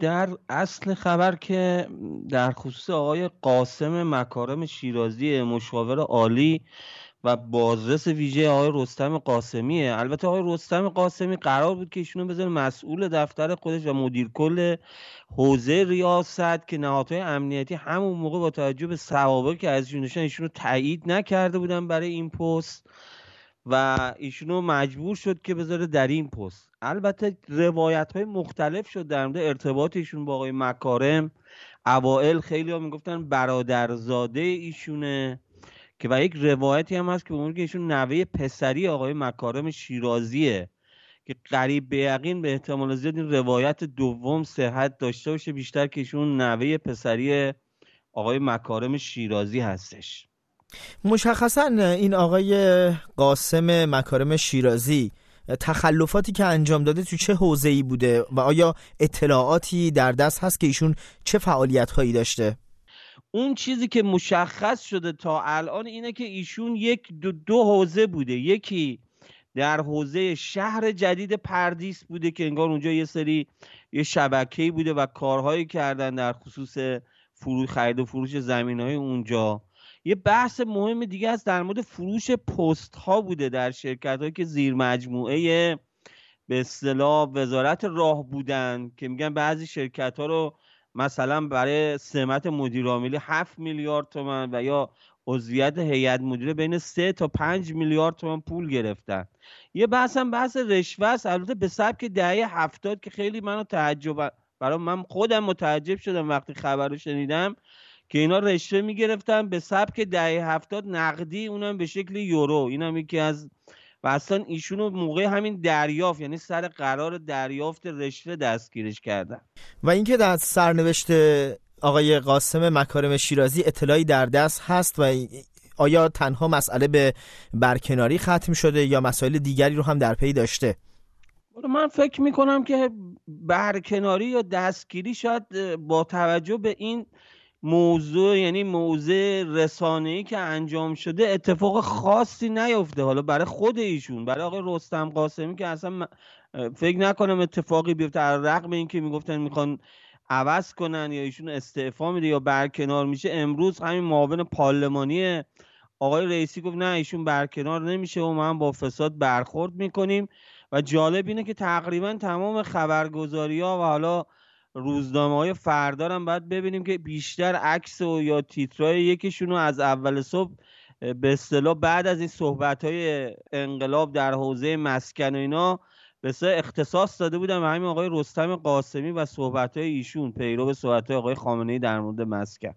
در اصل خبر که در خصوص آقای قاسم مکارم شیرازی مشاور عالی و بازرس ویژه آقای رستم قاسمیه. البته آقای رستم قاسمی قرار بود که ایشونو بذاره مسئول دفتر خودش و مدیر کل حوزه ریاست که نهادهای امنیتی همون موقع با توجه به سوابقی که از ایشون ایشونو تایید نکرده بودن برای این پست. و ایشونو مجبور شد که بذاره در این پست. البته روایت های مختلف شد در مورد ارتباط ایشون با آقای مکارم. اوائل خیلی ها می‌گفتن برادرزاده ایشونه که و یک روایتی هم هست که به که ایشون نوه پسری آقای مکارم شیرازیه که قریب به یقین به احتمال زیاد این روایت دوم صحت داشته باشه بیشتر که ایشون نوه پسری آقای مکارم شیرازی هستش. مشخصا این آقای قاسم مکارم شیرازی تخلفاتی که انجام داده تو چه حوزه ای بوده و آیا اطلاعاتی در دست هست که ایشون چه فعالیت هایی داشته؟ اون چیزی که مشخص شده تا الان اینه که ایشون یک دو, دو حوزه بوده. یکی در حوزه شهر جدید پردیس بوده که انگار اونجا یه سری یه شبکه‌ای بوده و کارهایی کردن در خصوص فروش خرید و فروش زمین های اونجا. یه بحث مهم دیگه است در مورد فروش پست ها بوده در شرکت هایی که زیر مجموعه به اصطلاح وزارت راه بودن که میگن بعضی شرکت ها رو مثلا برای سمت مدیر عاملی 7 میلیارد تومن و یا عضویت هیئت مدیره بین 3 تا 5 میلیارد تومن پول گرفتن. یه بحث هم بحث رشوه است البته به سبک دهه هفتاد که خیلی منو تعجب برای من خودم متعجب شدم وقتی خبر رو شنیدم. که اینا رشوه می‌گرفتن به سبک دهه هفتاد نقدی اونم به شکل یورو. اینم یکی از و اصلا ایشونو موقع همین دریافت یعنی سر قرار دریافت رشوه دستگیرش کردن. و اینکه در سرنوشت آقای قاسم مکارم شیرازی اطلاعی در دست هست و آیا تنها مسئله به برکناری ختم شده یا مسائل دیگری رو هم در پی داشته؟ من فکر می‌کنم که برکناری یا دستگیری شاید با توجه به این موضوع یعنی موضوع رسانه‌ای که انجام شده اتفاق خاصی نیفته. حالا برای خود ایشون برای آقای رستم قاسمی که اصلا فکر نکنم اتفاقی بیفته. رغم اینکه می‌گفتن می‌خوان عوض کنن یا ایشون استعفا میده یا برکنار میشه امروز همین معاون پارلمانی آقای رئیسی گفت نه ایشون برکنار نمیشه و ما هم با فساد برخورد می‌کنیم. و جالب اینه که تقریبا تمام خبرگزاری ها و حالا روزنامه های فردا هم باید ببینیم که بیشتر عکس و یا تیترای یکیشون رو از اول صبح به اصطلاح بعد از این صحبت های انقلاب در حوزه مسکن و اینا به اختصاص داده بودن به همین آقای رستم قاسمی و صحبت های ایشون پیرو به صحبت های آقای خامنه ای در مورد مسکن.